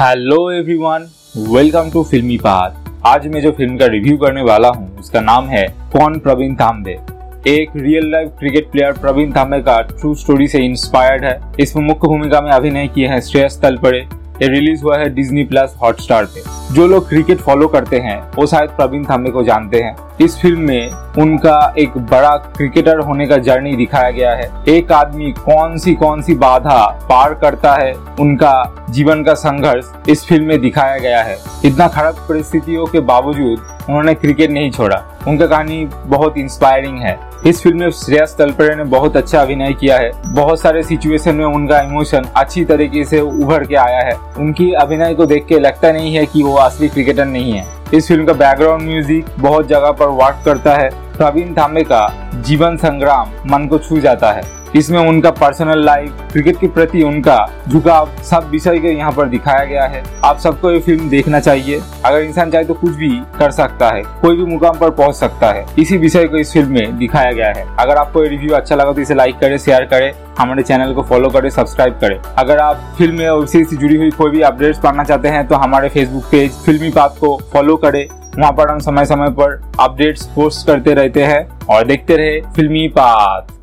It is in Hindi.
Hello everyone welcome to Filmy Path आज मैं जो फ़िल्म का रिव्यू करने वाला हूँ, उसका नाम है कौन प्रवीण थाम्बे एक real life cricket player Praveen Tambe का ट्रू स्टोरी से इंस्पायर्ड है। इसमें मुख्य भूमिका में अभिनय किए हैं श्रेयस तलपड़े। ये रिलीज़ हुआ है डिज्नी प्लस हॉटस्टार पे। जो लोग क्रिकेट फॉलो करते हैं, वो शायद प्रवीण थामे को जानते हैं। इस फ़िल्म में उनका एक बड़ा क्रिकेटर होने का जर्नी दिखाया गया है। एक आदमी कौन सी कौन सी बाधा पार करता है, उनका जीवन का संघर्ष इस फ़िल्म में दिखाया गया है। इतना खराब परिस्थितियों के बावजूद उन्होंने क्रिकेट नहीं छोड़ा। उनका कहानी बहुत इंस्पायरिंग है। इस फ़िल्म में श्रेयस तलपड़े ने बहुत अच्छा अभिनय किया है। बहुत सारे सिचुएशन में उनका इमोशन अच्छी तरीके से उभर के आया है। उनकी अभिनय को देख के लगता नहीं है कि वो असली क्रिकेटर नहीं है। इस फ़िल्म का बैकग्राउंड म्यूज़िक बहुत जगह पर वर्क करता है। प्रवीण थामे का जीवन संग्राम मन को छू जाता है। इसमें उनका पर्सनल लाइफ क्रिकेट के प्रति उनका झुकाव, सब विषय के यहाँ पर दिखाया गया है। आप सबको ये फ़िल्म देखना चाहिए। अगर इंसान चाहे तो कुछ भी कर सकता है, कोई भी मुकाम पर पहुँच सकता है। इसी विषय को इस फ़िल्म में दिखाया गया है। अगर आपको ये रिव्यू अच्छा लगा तो इसे लाइक करे शेयर करे, हमारे चैनल को फॉलो करे सब्सक्राइब करे। अगर आप फ़िल्म या से जुड़ी हुई कोई भी अपडेट्स पाना चाहते हैं तो हमारे फेसबुक पेज फिल्मी पाथ को फॉलो करे। वहाँ पर हम समय समय पर अपडेट्स पोस्ट करते रहते हैं और देखते रहे फिल्मी पाथ